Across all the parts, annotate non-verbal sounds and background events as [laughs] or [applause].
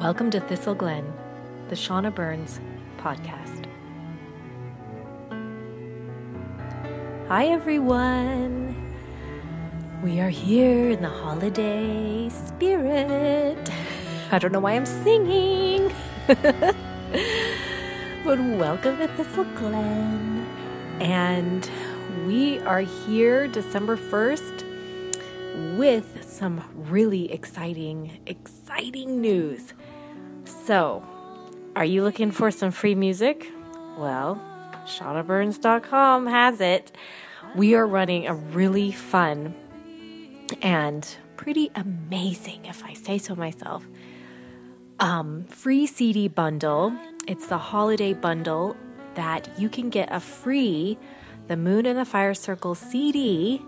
Welcome to Thistle Glen, the Shauna Burns podcast. Hi, everyone. We are here in the holiday spirit. [laughs] I don't know why I'm singing, [laughs] but welcome to Thistle Glen. And we are here December 1st with some really exciting, exciting news. So, are you looking for some free music? Well, ShaunaBurns.com has it. We are running a really fun and pretty amazing, if I say so myself, um, free CD bundle. It's the holiday bundle that you can get a free The Moon and the Fire Circle CD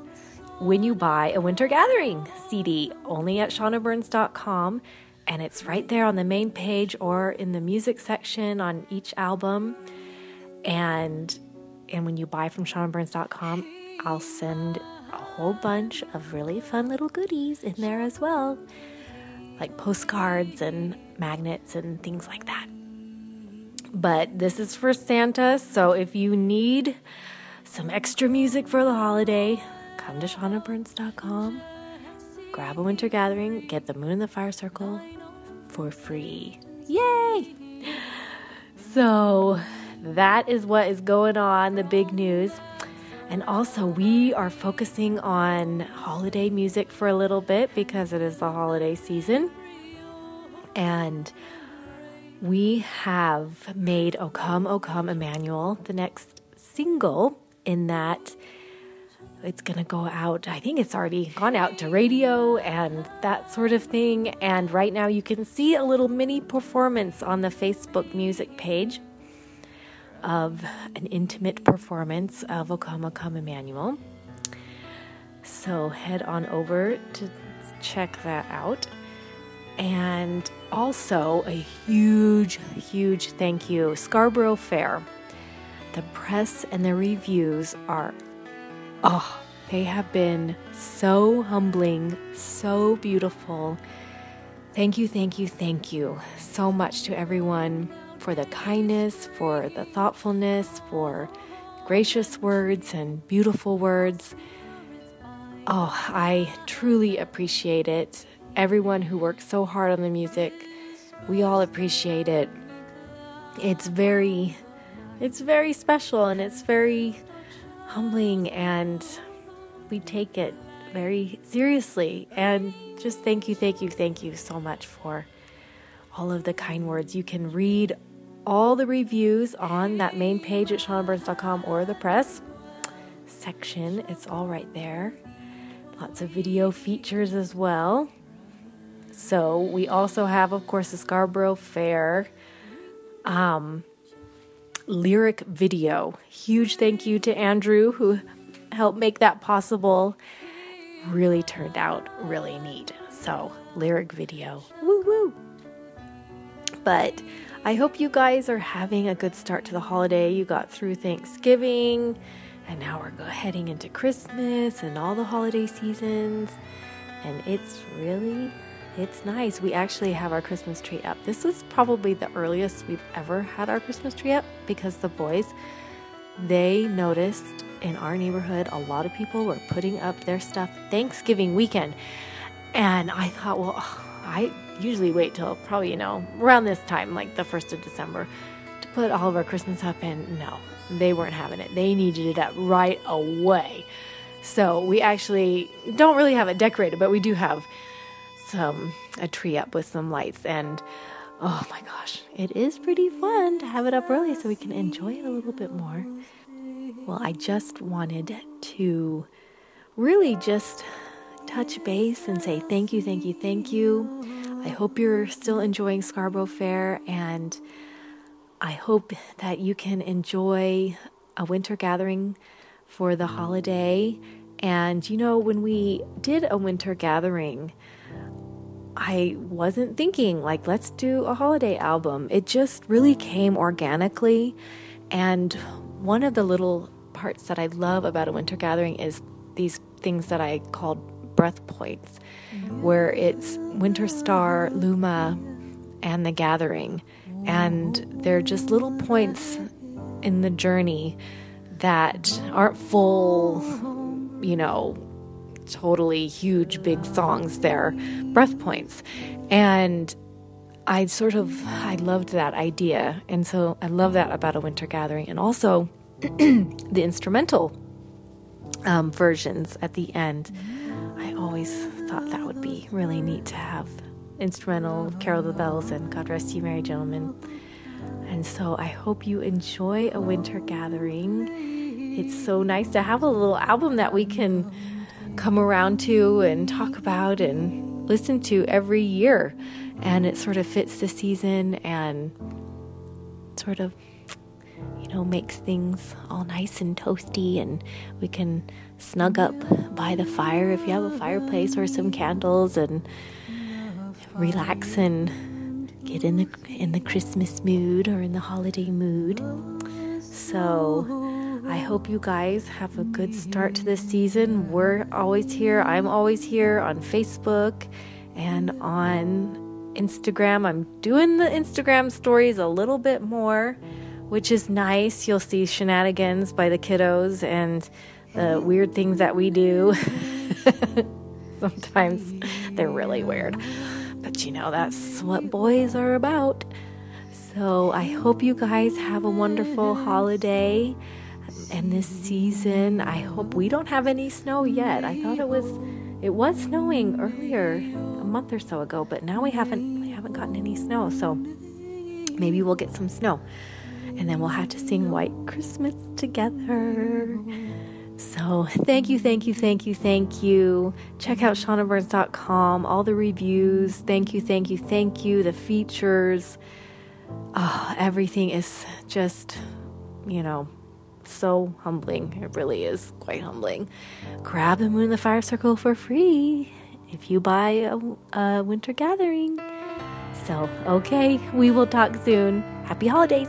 when you buy a Winter Gathering CD only at ShaunaBurns.com and it's right there on the main page or in the music section on each album. And and when you buy from ShaunaBurns.com, I'll send a whole bunch of really fun little goodies in there as well, like postcards and magnets and things like that. But this is for Santa, so if you need some extra music for the holiday, come to ShaunaBurns.com, grab a winter gathering, get the Moon and the Fire Circle, for free. Yay! So that is what is going on, the big news. And also, we are focusing on holiday music for a little bit because it is the holiday season. And we have made O Come, O Come Emmanuel the next single in that it's going to go out. I think it's already gone out to radio and that sort of thing. And right now you can see a little mini performance on the Facebook music page of an intimate performance of O Come, O Come Emmanuel. So head on over to check that out. And also a huge, huge thank you, Scarborough Fair. The press and the reviews are Oh, they have been so humbling, so beautiful. Thank you, thank you, thank you so much to everyone for the kindness, for the thoughtfulness, for gracious words and beautiful words. Oh, I truly appreciate it. Everyone who works so hard on the music, we all appreciate it. It's very it's very special and it's very humbling and we take it very seriously. And just thank you, thank you, thank you so much for all of the kind words. You can read all the reviews on that main page at shaunaburns.com or the press section. It's all right there. Lots of video features as well. So we also have, of course, the Scarborough Fair. Um, lyric video. Huge thank you to Andrew who helped make that possible. Really turned out really neat. So, lyric video. Woo woo. But I hope you guys are having a good start to the holiday. You got through Thanksgiving, and now we're heading into Christmas and all the holiday seasons. And it's really it's nice. We actually have our Christmas tree up. This is probably the earliest we've ever had our Christmas tree up because the boys, they noticed in our neighborhood a lot of people were putting up their stuff Thanksgiving weekend. And I thought, well, I usually wait till probably, you know, around this time, like the 1st of December, to put all of our Christmas up. And no, they weren't having it. They needed it up right away. So we actually don't really have it decorated, but we do have some um, a tree up with some lights and oh my gosh, it is pretty fun to have it up early so we can enjoy it a little bit more. Well, I just wanted to really just touch base and say thank you, thank you, thank you. I hope you're still enjoying Scarborough Fair and I hope that you can enjoy a winter gathering for the holiday. And you know, when we did a winter gathering, I wasn't thinking, like, let's do a holiday album. It just really came organically. And one of the little parts that I love about a winter gathering is these things that I called breath points, where it's Winter Star, Luma, and the gathering. And they're just little points in the journey that aren't full, you know, totally huge, big songs. They're breath points. And I sort of I loved that idea, and so I love that about a winter gathering, and also [clears throat] the instrumental um, versions at the end. I always thought that would be really neat to have instrumental Carol the Bells and God Rest You Merry Gentlemen. And so I hope you enjoy a winter gathering. It's so nice to have a little album that we can come around to and talk about and listen to every year. And it sort of fits the season and sort of, you know, makes things all nice and toasty. And we can snug up by the fire if you have a fireplace or some candles and relax and get in the in the Christmas mood or in the holiday mood. So I hope you guys have a good start to this season. We're always here. I'm always here on Facebook and on Instagram. I'm doing the Instagram stories a little bit more, which is nice. You'll see shenanigans by the kiddos and the weird things that we do. [laughs] Sometimes they're really weird. But you know, that's what boys are about. So I hope you guys have a wonderful holiday and this season. I hope we don't have any snow yet. I thought it was it was snowing earlier a month or so ago, but now we haven't we haven't gotten any snow. So maybe we'll get some snow. And then we'll have to sing White Christmas together. So, thank you, thank you, thank you, thank you. Check out shaunaburns.com, all the reviews. Thank you, thank you, thank you. The features. Oh, everything is just, you know, so humbling. It really is quite humbling. Grab the Moon and the Fire Circle for free if you buy a, a winter gathering. So, okay, we will talk soon. Happy holidays.